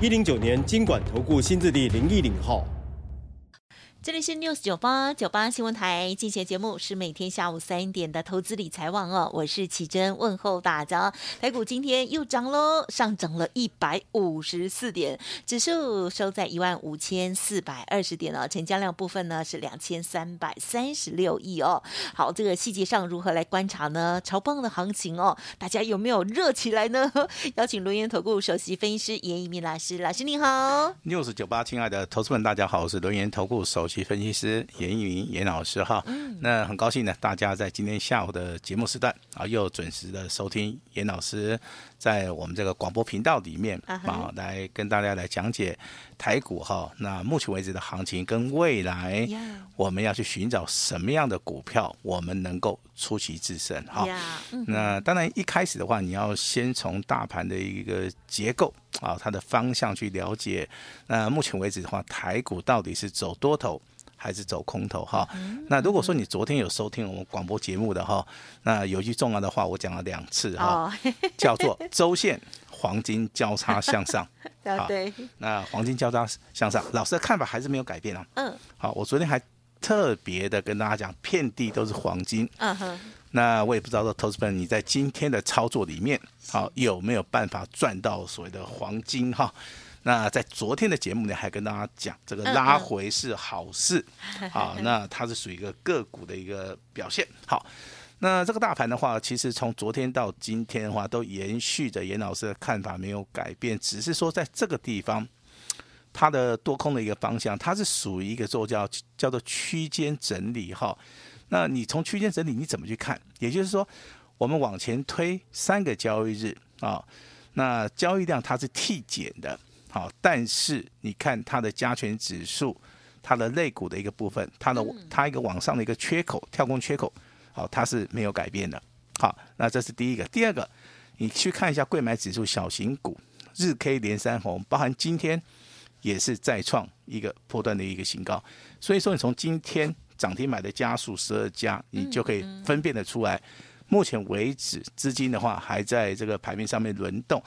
一零九年金管投顾新字第零一零号。这里是 News 九八九八新闻台，进行节目是每天下午三点的投资理财网哦，我是启珍问候大家。台股今天又涨喽，上涨了一百五十四点，指数收在一万五千四百二十点哦，成交量部分呢是两千三百三十六亿哦。好，这个细节上如何来观察呢？超棒的行情哦，大家有没有热起来呢？邀请轮源投顾首席分析师严一民老师，老师你好。News 九八，亲爱的投资们，大家好，我是轮源投顾首席。分析师严一民严老师哈，那很高兴呢，大家在今天下午的节目时段啊，又准时的收听严老师在我们这个广播频道里面啊，来跟大家来讲解台股哈。那目前为止的行情跟未来，我们要去寻找什么样的股票，我们能够出奇制胜哈。那当然一开始的话，你要先从大盘的一个结构啊，它的方向去了解。那目前为止的话，台股到底是走多头？还是走空头哈，那如果说你昨天有收听我们广播节目的哈，那有一句重要的话我讲了两次哈，叫做周线黄金交叉向上。对，那黄金交叉向上，老师的看法还是没有改变啊。嗯，好，我昨天还特别的跟大家讲，遍地都是黄金。嗯哼，那我也不知道说投资朋友你在今天的操作里面，好有没有办法赚到所谓的黄金哈？那在昨天的节目呢，还跟大家讲这个拉回是好事，好，那它是属于一个个股的一个表现。好，那这个大盘的话，其实从昨天到今天的话，都延续着严老师的看法没有改变，只是说在这个地方，它的多空的一个方向，它是属于一个做叫叫做区间整理哈。那你从区间整理你怎么去看？也就是说，我们往前推三个交易日啊，那交易量它是递减的。好，但是你看它的加权指数，它的肋骨的一个部分，它的它一个往上的一个缺口，跳空缺口，好，它是没有改变的。好，那这是第一个。第二个，你去看一下贵买指数小型股日 K 连三红，包含今天也是再创一个波段的一个新高。所以说，你从今天涨停买的家数十二家，你就可以分辨得出来，目前为止资金的话还在这个盘面上面轮动。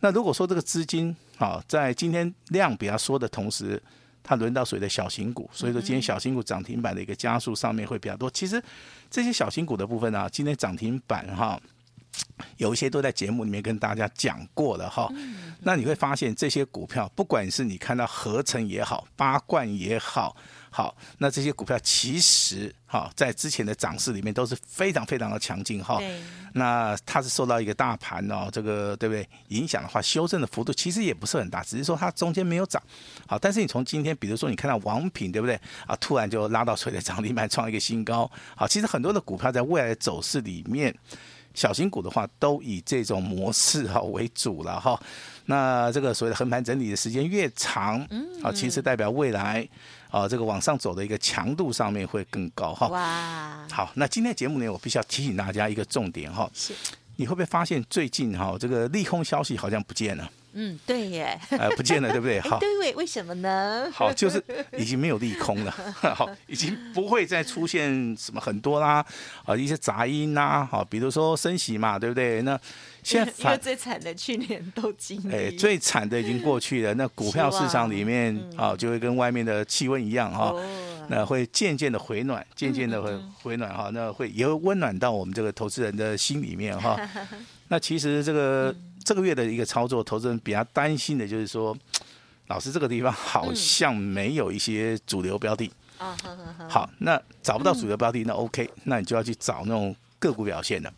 那如果说这个资金啊，在今天量比较缩的同时，它轮到谁的小型股，所以说今天小型股涨停板的一个加速上面会比较多。其实这些小型股的部分啊，今天涨停板哈，有一些都在节目里面跟大家讲过了哈。那你会发现这些股票，不管是你看到合成也好，八冠也好。好，那这些股票其实哈，在之前的涨势里面都是非常非常的强劲哈。那它是受到一个大盘哦，这个对不对？影响的话，修正的幅度其实也不是很大，只是说它中间没有涨。好，但是你从今天，比如说你看到王品，对不对？啊，突然就拉到水的涨停板，创一个新高。好，其实很多的股票在未来的走势里面，小型股的话都以这种模式哈为主了哈。那这个所谓的横盘整理的时间越长，好，其实代表未来。啊，这个往上走的一个强度上面会更高哈。哇，好，那今天节目呢，我必须要提醒大家一个重点哈。是，你会不会发现最近哈，这个利空消息好像不见了？嗯，对耶，呃，不见了，对不对？好，对，为为什么呢？好，就是已经没有利空了，好，已经不会再出现什么很多啦，啊，一些杂音呐，好，比如说升息嘛，对不对？那现在因为最惨的去年都经历，哎，最惨的已经过去了。那股票市场里面啊，就会跟外面的气温一样哈，那会渐渐的回暖，渐渐的会回暖哈，那会也会温暖到我们这个投资人的心里面哈。那其实这个。这个月的一个操作，投资人比较担心的就是说，老师这个地方好像没有一些主流标的。啊，好，好，那找不到主流标的，那 OK，那你就要去找那种个股表现的。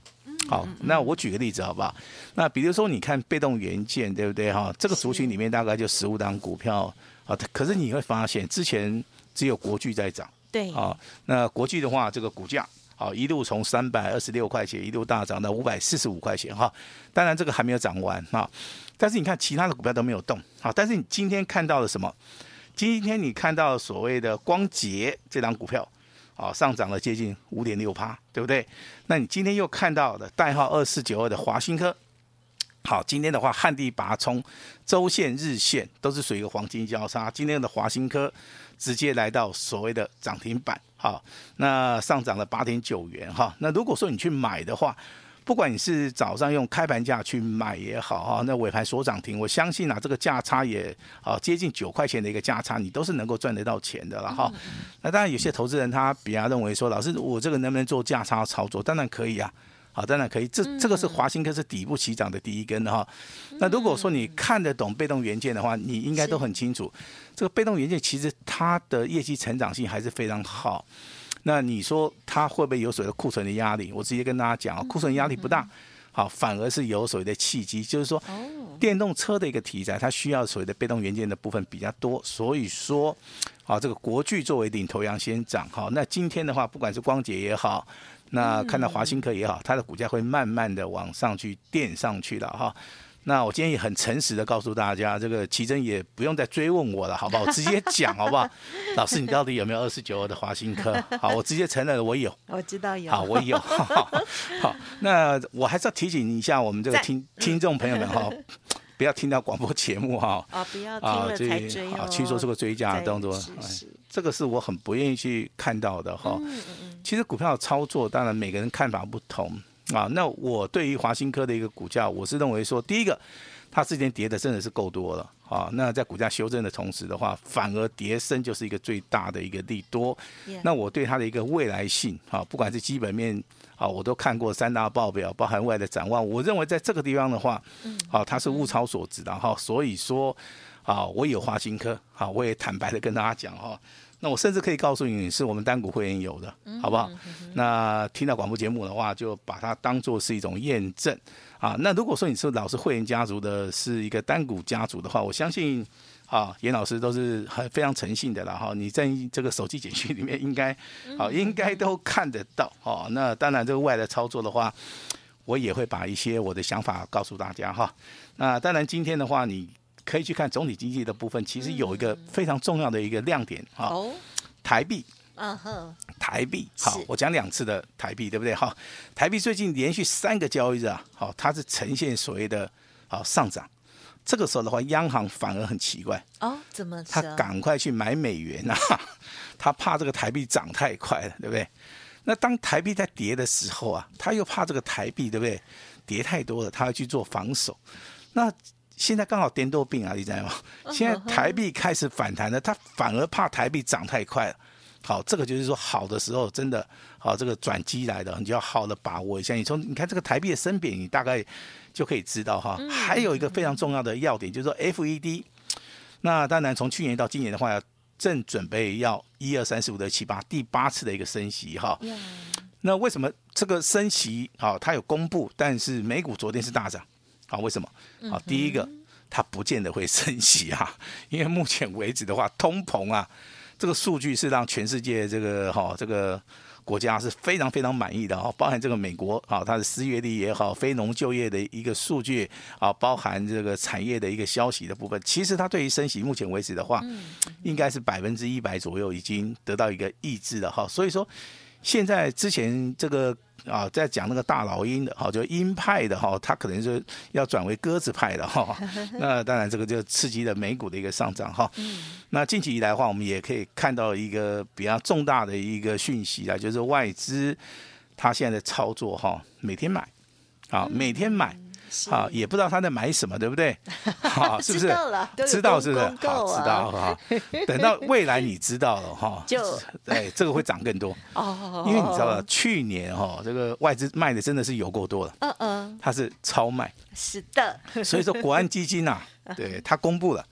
好，那我举个例子好不好？那比如说你看被动元件，对不对哈？这个族群里面大概就十五档股票啊，可是你会发现之前只有国巨在涨。对。啊，那国巨的话，这个股价。好，一路从三百二十六块钱一路大涨到五百四十五块钱哈。当然这个还没有涨完哈，但是你看其他的股票都没有动好，但是你今天看到了什么？今天你看到所谓的光洁这张股票，啊，上涨了接近五点六趴，对不对？那你今天又看到了代号二四九二的华新科，好，今天的话旱地拔葱，周线日线都是属于一个黄金交叉，今天的华新科直接来到所谓的涨停板。好，那上涨了八点九元哈。那如果说你去买的话，不管你是早上用开盘价去买也好哈，那尾盘所涨停，我相信啊，这个价差也啊接近九块钱的一个价差，你都是能够赚得到钱的了哈。那当然有些投资人他比较认为说，老师我这个能不能做价差操作？当然可以啊。好，当然可以。这这个是华新科是底部起涨的第一根的哈。那如果说你看得懂被动元件的话，你应该都很清楚，这个被动元件其实它的业绩成长性还是非常好。那你说它会不会有所谓的库存的压力？我直接跟大家讲啊，库存压力不大，好，反而是有所谓的契机，就是说电动车的一个题材，它需要所谓的被动元件的部分比较多，所以说，啊，这个国巨作为领头羊先涨，好，那今天的话，不管是光洁也好。那看到华新科也好，它的股价会慢慢的往上去垫上去了哈。那我今天也很诚实的告诉大家，这个奇珍也不用再追问我了，好不好？我 直接讲好不好？老师，你到底有没有二十九二的华新科？好，我直接承认我有。我知道有。好，我有。好，好，那我还是要提醒一下我们这个听听众朋友们哈。不要听到广播节目哈啊！不要听了才追哦。啊，去做这个追加的动作，这个是我很不愿意去看到的哈。其实股票的操作，当然每个人看法不同啊。那我对于华新科的一个股价，我是认为说，第一个，它之前跌的真的是够多了啊。那在股价修正的同时的话，反而跌升就是一个最大的一个利多。那我对它的一个未来性啊，不管是基本面。啊，我都看过三大报表，包含外的展望。我认为在这个地方的话，好，它是物超所值的哈。所以说，啊，我有华新科，啊，我也坦白的跟大家讲哈。那我甚至可以告诉你，是我们单股会员有的，好不好？那听到广播节目的话，就把它当做是一种验证啊。那如果说你是老师会员家族的，是一个单股家族的话，我相信。啊，严老师都是很非常诚信的了哈，你在这个手机简讯里面应该，好应该都看得到哦。那当然这个外来操作的话，我也会把一些我的想法告诉大家哈。那当然今天的话，你可以去看总体经济的部分，其实有一个非常重要的一个亮点哈。台币，嗯哼，台币，好，我讲两次的台币，对不对哈？台币最近连续三个交易日啊，好，它是呈现所谓的好上涨。这个时候的话，央行反而很奇怪哦，怎么？他赶快去买美元呐、啊，他怕这个台币涨太快了，对不对？那当台币在跌的时候啊，他又怕这个台币，对不对？跌太多了，他要去做防守。那现在刚好颠倒病啊，你知道吗？现在台币开始反弹了，他反而怕台币涨太快了。好，这个就是说好的时候，真的好，这个转机来的，你就要好的把握一下。你从你看这个台币的升贬，你大概。就可以知道哈，还有一个非常重要的要点，就是说 FED，那当然从去年到今年的话，正准备要一二三四五六七八第八次的一个升息哈。那为什么这个升息好，它有公布，但是美股昨天是大涨，好，为什么？啊，第一个它不见得会升息啊，因为目前为止的话，通膨啊，这个数据是让全世界这个哈这个。国家是非常非常满意的啊，包含这个美国啊，它的失业率也好，非农就业的一个数据啊，包含这个产业的一个消息的部分，其实它对于升息目前为止的话，应该是百分之一百左右已经得到一个抑制了哈，所以说现在之前这个。啊，在讲那个大老鹰的哈，就鹰派的哈，他可能是要转为鸽子派的哈。那当然，这个就刺激了美股的一个上涨哈。那近期以来的话，我们也可以看到一个比较重大的一个讯息啊，就是外资他现在的操作哈，每天买，啊，每天买。好，也不知道他在买什么，对不对？好，是不是？知道了，知道是不是？好，知道哈。等到未来你知道了哈，就哎，这个会涨更多哦。因为你知道了，去年哈，这个外资卖的真的是有够多了。嗯嗯，它是超卖。是的。所以说，国安基金呐，对，他公布了。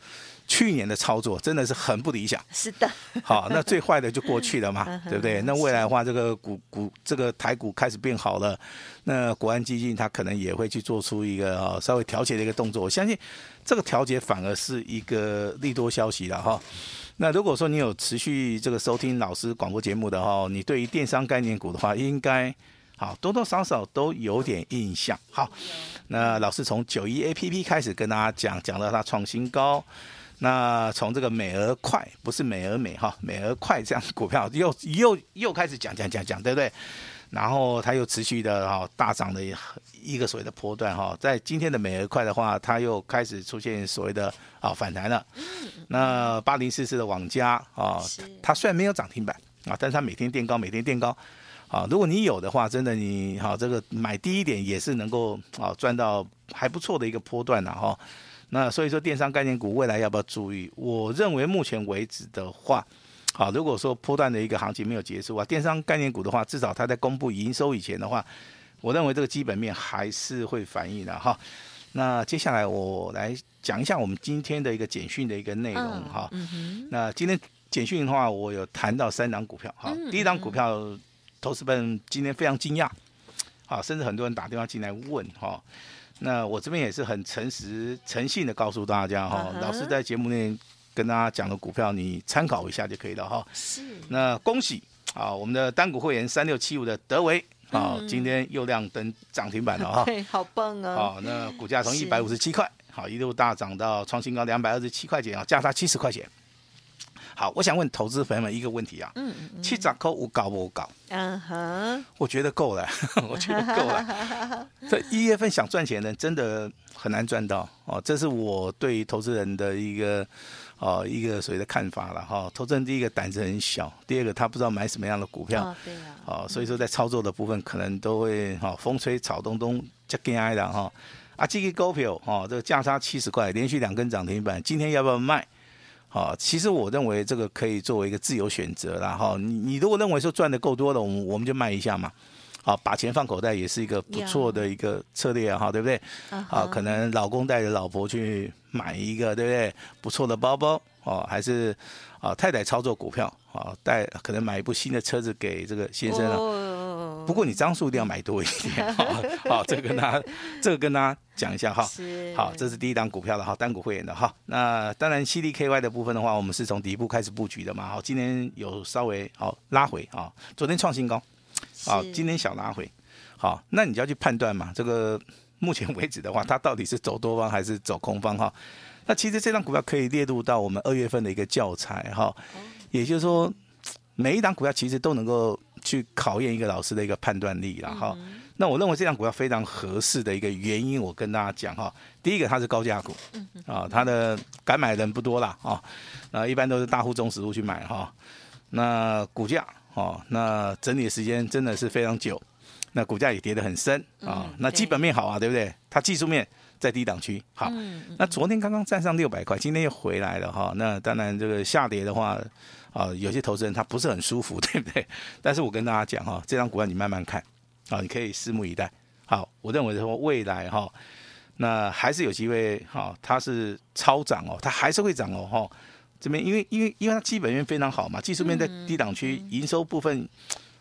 去年的操作真的是很不理想，是的。好，那最坏的就过去了嘛，对不对？那未来的话，这个股股这个台股开始变好了，那国安基金它可能也会去做出一个啊稍微调节的一个动作。我相信这个调节反而是一个利多消息了哈。那如果说你有持续这个收听老师广播节目的话，你对于电商概念股的话，应该好多多少少都有点印象。好，那老师从九一 A P P 开始跟大家讲，讲到它创新高。那从这个美而快，不是美而美哈，美而快这样股票又又又开始讲讲讲讲，对不对？然后它又持续的哈大涨的一个所谓的波段哈，在今天的美而快的话，它又开始出现所谓的啊反弹了。那八零四四的网加啊，它虽然没有涨停板啊，但是它每天垫高，每天垫高啊。如果你有的话，真的你好这个买低一点也是能够啊赚到还不错的一个波段了哈。那所以说，电商概念股未来要不要注意？我认为目前为止的话，好，如果说波段的一个行情没有结束啊，电商概念股的话，至少它在公布营收以前的话，我认为这个基本面还是会反映的哈。那接下来我来讲一下我们今天的一个简讯的一个内容哈。那今天简讯的话，我有谈到三档股票哈。第一档股票，投资本今天非常惊讶，好，甚至很多人打电话进来问哈。那我这边也是很诚实、诚信的告诉大家哈，老师在节目内跟大家讲的股票，你参考一下就可以了哈。是。那恭喜啊，我们的单股会员三六七五的德维啊，今天又亮灯涨停板了哈。对，好棒啊。好，那股价从一百五十七块，好一路大涨到创新高两百二十七块钱啊，价差七十块钱。好，我想问投资朋友们一个问题啊，嗯嗯，七十块有搞不搞？嗯哼，我觉得够了，我觉得够了。这一月份想赚钱的真的很难赚到哦，这是我对投资人的一个哦一个所谓的看法了哈。投资人第一个胆子很小，第二个他不知道买什么样的股票，哦，对啊，哦，所以说在操作的部分可能都会哈风吹草动动就跟挨的哈。啊，这个股票哦，这个价差七十块，连续两根涨停板，今天要不要卖？啊，其实我认为这个可以作为一个自由选择啦。哈。你你如果认为说赚的够多了，我们我们就卖一下嘛。好，把钱放口袋也是一个不错的一个策略啊，哈，对不对？啊，可能老公带着老婆去买一个，对不对？不错的包包哦，还是啊太太操作股票啊，带可能买一部新的车子给这个先生啊。不过你张数一定要买多一点，好，好，这个跟他，这个跟大家讲一下哈。好，这是第一档股票的哈，单股会员的哈。那当然，CDKY 的部分的话，我们是从底部开始布局的嘛。好，今天有稍微好拉回啊，昨天创新高，好，今天小拉回。好，那你就要去判断嘛，这个目前为止的话，它到底是走多方还是走空方哈？那其实这档股票可以列入到我们二月份的一个教材哈，也就是说，每一档股票其实都能够。去考验一个老师的一个判断力了哈。那我认为这张股票非常合适的一个原因，我跟大家讲哈。第一个，它是高价股，啊，它的敢买的人不多啦啊。那一般都是大户中实户去买哈。那股价哦，那整理的时间真的是非常久，那股价也跌得很深啊。那基本面好啊，对不对？它技术面在低档区好。那昨天刚刚站上六百块，今天又回来了哈。那当然这个下跌的话。啊，有些投资人他不是很舒服，对不对？但是我跟大家讲哈，这张股票你慢慢看，啊，你可以拭目以待。好，我认为说未来哈，那还是有机会哈，它是超涨哦，它还是会涨哦哈。这边因为因为因为它基本面非常好嘛，技术面在低档区，营收部分。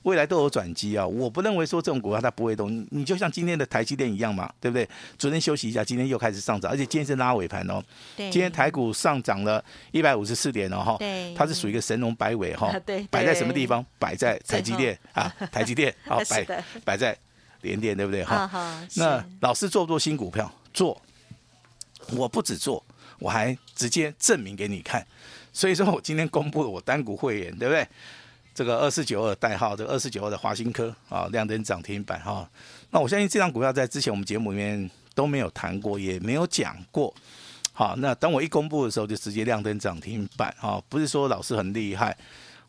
未来都有转机啊！我不认为说这种股票它不会动，你就像今天的台积电一样嘛，对不对？昨天休息一下，今天又开始上涨，而且今天是拉尾盘哦。对。今天台股上涨了一百五十四点哦，哈。对。它是属于一个神龙摆尾哈。对。摆在什么地方？摆在台积电 啊，台积电 好摆摆在连电，对不对？哈。那老师做不做新股票？做。我不止做，我还直接证明给你看。所以说我今天公布了我单股会员，对不对？这个二四九二代号，这个二四九二的华新科啊，亮灯涨停板哈。那我相信这张股票在之前我们节目里面都没有谈过，也没有讲过。好，那等我一公布的时候，就直接亮灯涨停板哈。不是说老师很厉害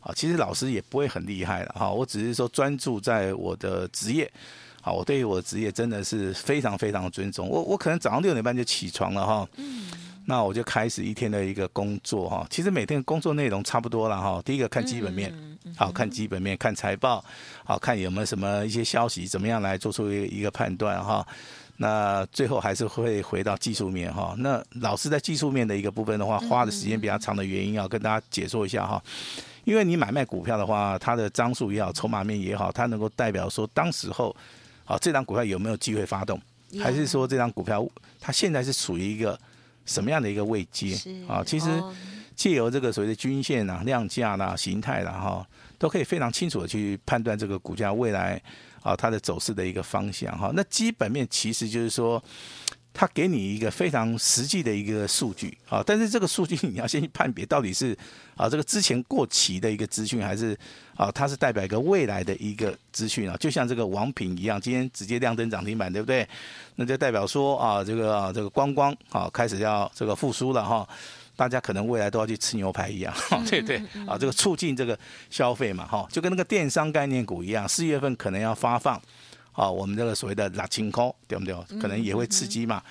啊，其实老师也不会很厉害了哈。我只是说专注在我的职业，好，我对于我的职业真的是非常非常的尊重。我我可能早上六点半就起床了哈。嗯。那我就开始一天的一个工作哈，其实每天工作内容差不多了哈。第一个看基本面，好看基本面，看财报，好看有没有什么一些消息，怎么样来做出一个一个判断哈。那最后还是会回到技术面哈。那老师在技术面的一个部分的话，花的时间比较长的原因要跟大家解说一下哈。因为你买卖股票的话，它的张数也好，筹码面也好，它能够代表说当时候，好这张股票有没有机会发动，还是说这张股票它现在是处于一个。什么样的一个位阶啊？其实借由这个所谓的均线啊、量价啦、形态啦，哈，都可以非常清楚的去判断这个股价未来啊它的走势的一个方向哈。那基本面其实就是说。他给你一个非常实际的一个数据啊，但是这个数据你要先去判别到底是啊这个之前过期的一个资讯，还是啊它是代表一个未来的一个资讯啊？就像这个王品一样，今天直接亮灯涨停板，对不对？那就代表说啊这个啊这个观光啊开始要这个复苏了哈，大家可能未来都要去吃牛排一样，对对啊这个促进这个消费嘛哈，就跟那个电商概念股一样，四月份可能要发放。啊，我们这个所谓的拉清空，对不对？可能也会刺激嘛。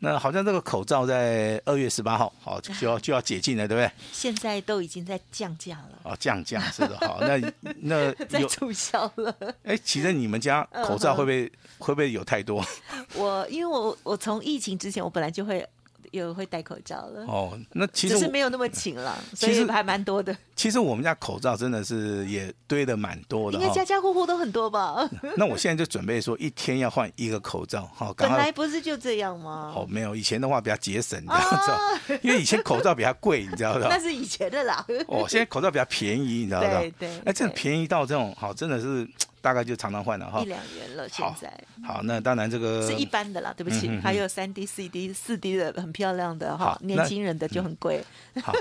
那好像这个口罩在二月十八号，好 就要就要解禁了，对不对？现在都已经在降价了。哦，降价是的，好，那那 在促销了。哎，其实你们家口罩会不会会不会有太多？我因为我我从疫情之前，我本来就会。有会戴口罩了哦，那其实是没有那么勤了，所以还蛮多的。其实我们家口罩真的是也堆的蛮多的，应该家家户户都很多吧？那我现在就准备说一天要换一个口罩，好，本来不是就这样吗？哦，没有，以前的话比较节省，你知道，因为以前口罩比较贵，你知道吗？那是以前的啦。哦，现在口罩比较便宜，你知道吗？对对。哎，这便宜到这种，好，真的是。大概就常常换了哈，一两元了。现在好，好，那当然这个是一般的啦，对不起，还有三 D、四 D、四 D 的很漂亮的哈，年轻人的就很贵。好，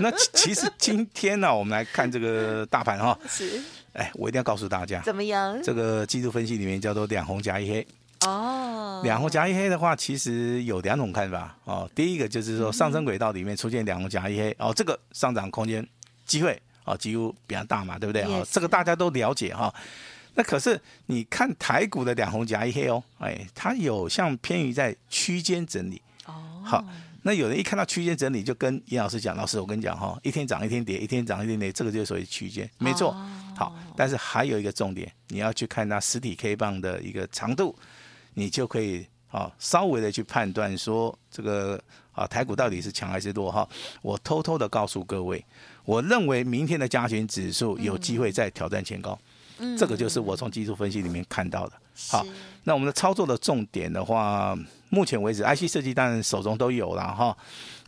那其实今天呢、啊，我们来看这个大盘哈，是，哎，我一定要告诉大家，怎么样？这个技术分析里面叫做两红夹一黑哦，两红夹一黑的话，其实有两种看法哦。第一个就是说上升轨道里面出现两红夹一黑哦，这个上涨空间机会哦几乎比较大嘛，对不对啊？这个大家都了解哈。那可是你看台股的两红夹一黑哦，哎，它有像偏于在区间整理哦。好，那有人一看到区间整理，就跟严老师讲，老师我跟你讲哈，一天涨一天跌，一天涨一天跌，这个就是属于区间，没错。好，但是还有一个重点，你要去看它实体 K 棒的一个长度，你就可以啊稍微的去判断说这个啊台股到底是强还是弱哈。我偷偷的告诉各位，我认为明天的加权指数有机会再挑战前高。这个就是我从技术分析里面看到的。好，那我们的操作的重点的话，目前为止，IC 设计当然手中都有了哈，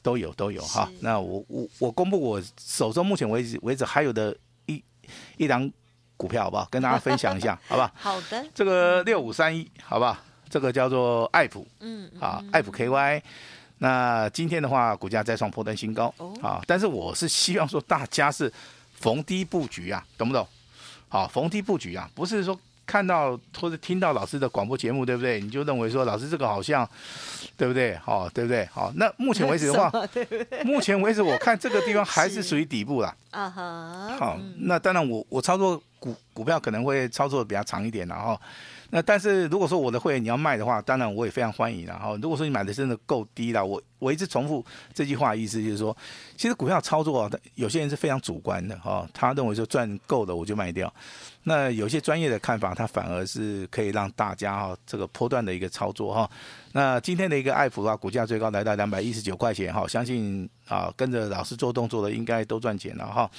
都有都有哈。那我我我公布我手中目前为止为止还有的一一档股票，好不好？跟大家分享一下，好不好？好的。这个六五三一，好不好？这个叫做爱普，嗯，啊，爱普 KY。那今天的话，股价再创波段新高，啊，但是我是希望说大家是逢低布局啊，懂不懂？好，逢低布局啊，不是说看到或者听到老师的广播节目，对不对？你就认为说老师这个好像，对不对？好，对不对？好，那目前为止的话，目前为止我看这个地方还是属于底部啦。啊哈。好，那当然我我操作股股票可能会操作比较长一点，然后。那但是如果说我的会员你要卖的话，当然我也非常欢迎。然后如果说你买的真的够低了，我我一直重复这句话意思就是说，其实股票操作，有些人是非常主观的哈，他认为说赚够了我就卖掉。那有些专业的看法，他反而是可以让大家哈这个波段的一个操作哈。那今天的一个爱普的话，股价最高来到两百一十九块钱哈，相信啊跟着老师做动作的应该都赚钱了哈。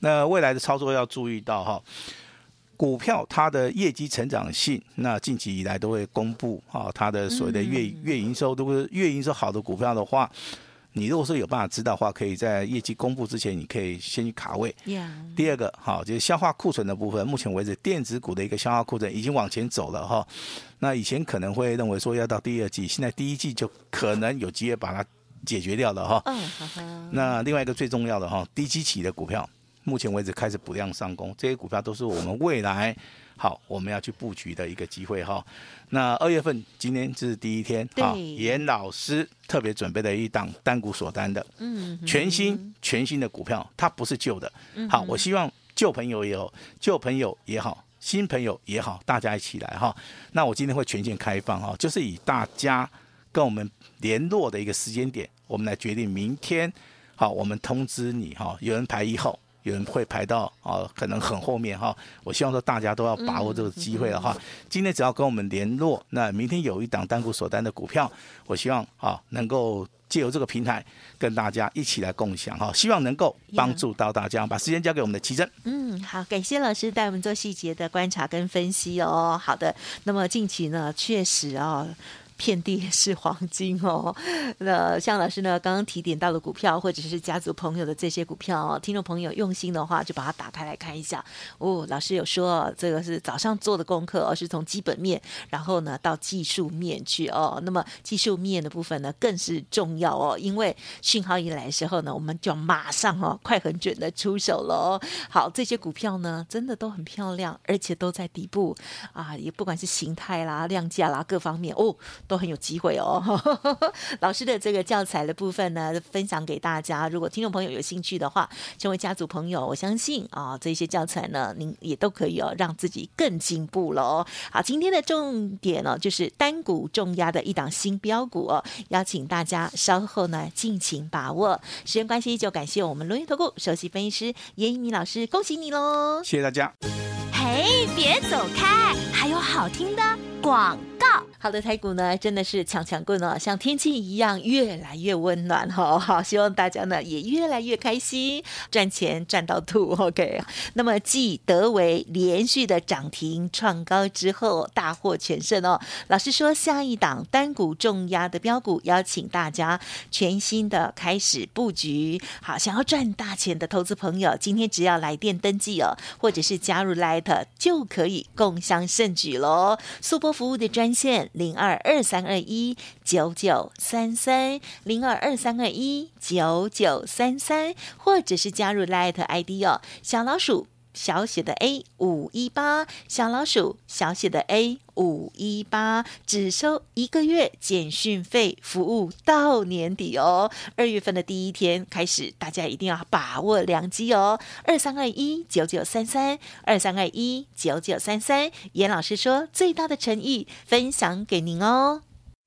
那未来的操作要注意到哈。股票它的业绩成长性，那近期以来都会公布啊，它的所谓的月月营收，如果是月营收好的股票的话，你如果说有办法知道的话，可以在业绩公布之前，你可以先去卡位。第二个，好，就是消化库存的部分，目前为止电子股的一个消化库存已经往前走了哈。那以前可能会认为说要到第二季，现在第一季就可能有机会把它解决掉了哈。嗯，那另外一个最重要的哈，低基期的股票。目前为止开始补量上攻，这些股票都是我们未来好我们要去布局的一个机会哈。那二月份今天这是第一天，好，严老师特别准备了一档单股锁单的，嗯，全新全新的股票，它不是旧的，好，我希望旧朋友也好，旧朋友也好，新朋友也好，大家一起来哈。那我今天会全线开放哈，就是以大家跟我们联络的一个时间点，我们来决定明天好，我们通知你哈，有人排一号。有人会排到啊，可能很后面哈。我希望说大家都要把握这个机会的话，今天只要跟我们联络，那明天有一档单股锁单的股票，我希望啊能够借由这个平台跟大家一起来共享哈，希望能够帮助到大家。把时间交给我们的奇珍。嗯，好，感谢老师带我们做细节的观察跟分析哦。好的，那么近期呢，确实啊。遍地是黄金哦。那像老师呢，刚刚提点到的股票，或者是家族朋友的这些股票哦，听众朋友用心的话，就把它打开来看一下哦。老师有说，这个是早上做的功课，而是从基本面，然后呢到技术面去哦。那么技术面的部分呢，更是重要哦，因为讯号一来的时候呢，我们就马上哦，快很准的出手了哦。好，这些股票呢，真的都很漂亮，而且都在底部啊，也不管是形态啦、量价啦各方面哦，都很有机会哦。老师的这个教材的部分呢，分享给大家。如果听众朋友有兴趣的话，成为家族朋友，我相信啊，这些教材呢，您也都可以哦，让自己更进步了哦。好，今天的重点呢，就是单股重压的一档新标股哦，邀请大家稍后呢尽情把握。时间关系，就感谢我们伦元投顾首席分析师严一鸣老师，恭喜你喽！谢谢大家。嘿，别走开，还有好听的广告。好的，台股呢真的是强强棍哦，像天气一样越来越温暖哈。好，希望大家呢也越来越开心，赚钱赚到吐。OK，那么继德微连续的涨停创高之后，大获全胜哦。老师说，下一档单股重压的标股，邀请大家全新的开始布局。好，想要赚大钱的投资朋友，今天只要来电登记哦，或者是加入 Light 就可以共襄盛举喽。速播服务的专线。零二二三二一九九三三，零二二三二一九九三三，或者是加入 Light ID 哦，小老鼠小写的 A 五一八，小老鼠小写的 A 五一八，只收一个月简讯费，服务到年底哦。二月份的第一天开始，大家一定要把握良机哦。二三二一九九三三，二三二一九九三三，严老师说最大的诚意分享给您哦。